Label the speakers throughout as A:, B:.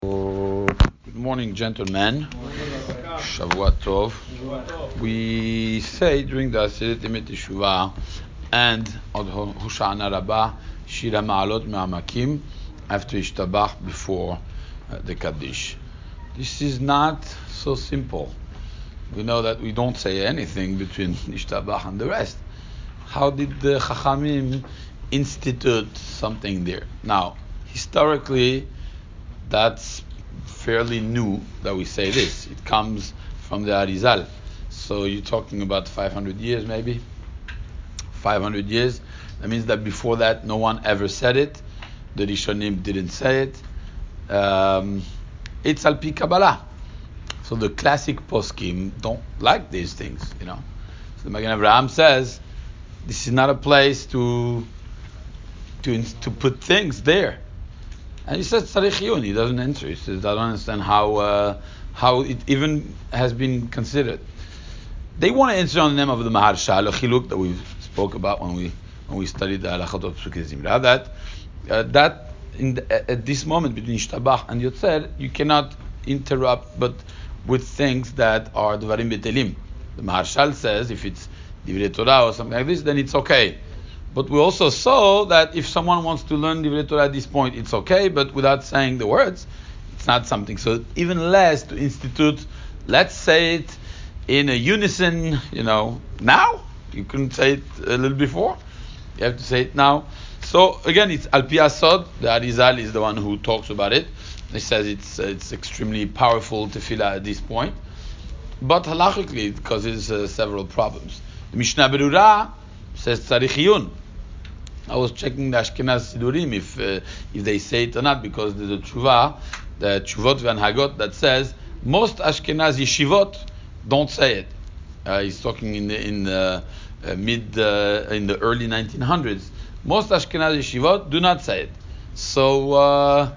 A: Good morning, gentlemen. Shavua Tov. We say during the Aseret Emet and Od Hoshana Rabbah Shir HaMa'alot Me'amakim after Ishtabach before uh, the Kaddish. This is not so simple. We know that we don't say anything between Ishtabach and the rest. How did the Chachamim institute something there? Now, historically, that's fairly new that we say this. It comes from the Arizal. So you're talking about 500 years maybe? 500 years. That means that before that no one ever said it. The Rishonim didn't say it. Um, it's al pi Kabbalah. So the classic poskim don't like these things, you know. So the Magen Avraham says this is not a place to to to put things there. And he says tzarich iyun. He doesn't answer. He says I don't understand how uh, how it even has been considered. They want to answer on the name of the Maharsha, the Chiluk that we spoke about when we when we studied the Halachot of Psukei Zimra. That uh, that the, at this moment between Ishtabach and Yotzer, you cannot interrupt, but with things that are Dvarim Betelim. The Maharshal says if it's Divrei Torah or something like this, then it's okay. But we also saw that if someone wants to learn Divrei Torah at this point, it's okay, but without saying the words, it's not something. So even less to institute, let's say it in a unison, you know, now. You couldn't say it a little before. You have to say it now. So again, it's Al Asod. The Arizal is the one who talks about it. He says it's uh, it's extremely powerful tefillah at this point. But halachically, it causes uh, several problems. The Mishnah Berurah says tzarich I was checking the Ashkenaz Sidurim if uh, if they say it or not because there's a tshuva, the tshuvot VeHanhagot that says most Ashkenaz yeshivot don't say it. Uh, he's talking in the, in the uh, mid uh, in the early 1900s. Most Ashkenaz yeshivot do not say it. So uh,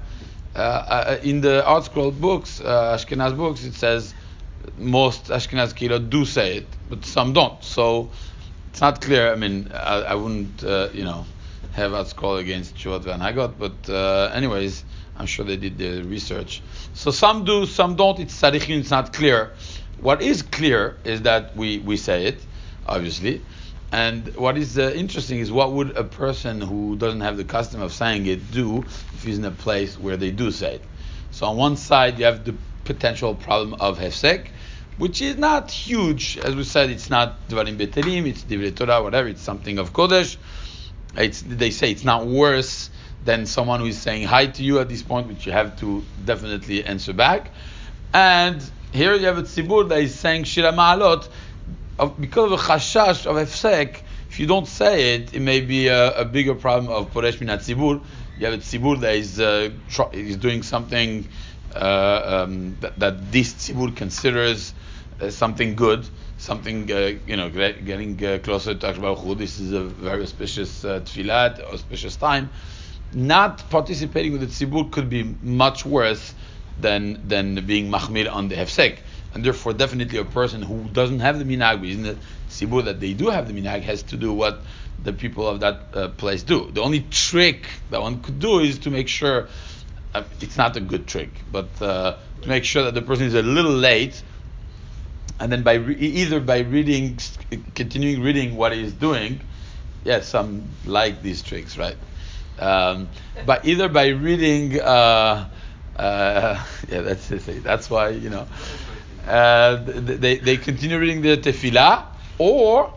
A: uh, in the ArtScroll books, Ashkenaz books, it says most Ashkenaz kilo do say it, but some don't. So it's not clear. I mean, I, I wouldn't, you know, have us call against Shuvot VeHanhagot, but uh, anyways, I'm sure they did the research. So some do, some don't. It's Sarichin, it's not clear. What is clear is that we, we say it, obviously. And what is uh, interesting is what would a person who doesn't have the custom of saying it do if he's in a place where they do say it? So on one side you have the potential problem of hefsek, which is not huge. As we said, it's not Dvarim Betelim, it's Divrei Torah, whatever, it's something of Kodesh. It's, they say it's not worse than someone who is saying hi to you at this point, which you have to definitely answer back. And here you have a tzibur that is saying Shir HaMa'alot, because of a chashash of Hefsek, if you don't say it, it may be a, a bigger problem of Poresh Min HaTzibur. You have a tzibur that is, uh, tr- is doing something uh, um, that, that, this tzibur considers uh, something good, something uh, you know, getting uh, closer to Baruch This is a very auspicious uh, tefillah, auspicious time. Not participating with the tzibur could be much worse than than being mahmir on the hefsek. And therefore, definitely a person who doesn't have the minhag, but in the tzibur that they do have the minhag, has to do what the people of that uh, place do. The only trick that one could do is to make sure uh, it's not a good trick, but uh, to make sure that the person is a little late, and then by re- either by reading, continuing reading what he's doing, yes, some like these tricks, right? Um, but either by reading, uh, uh, yeah, that's that's why you know uh, they they continue reading the tefillah, or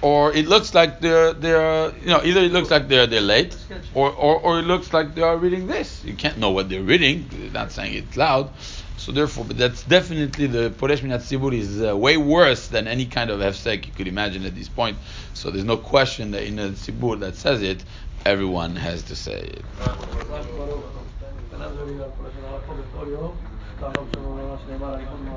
A: or it looks like they're they're you know either it looks like they're they're late or, or, or it looks like they are reading this. You can't know what they're reading. They're not saying it loud so therefore that's definitely the Poresh Min HaTzibur is uh, way worse than any kind of hefsek you could imagine at this point. So there's no question that in a Tzibur that says it everyone has to say it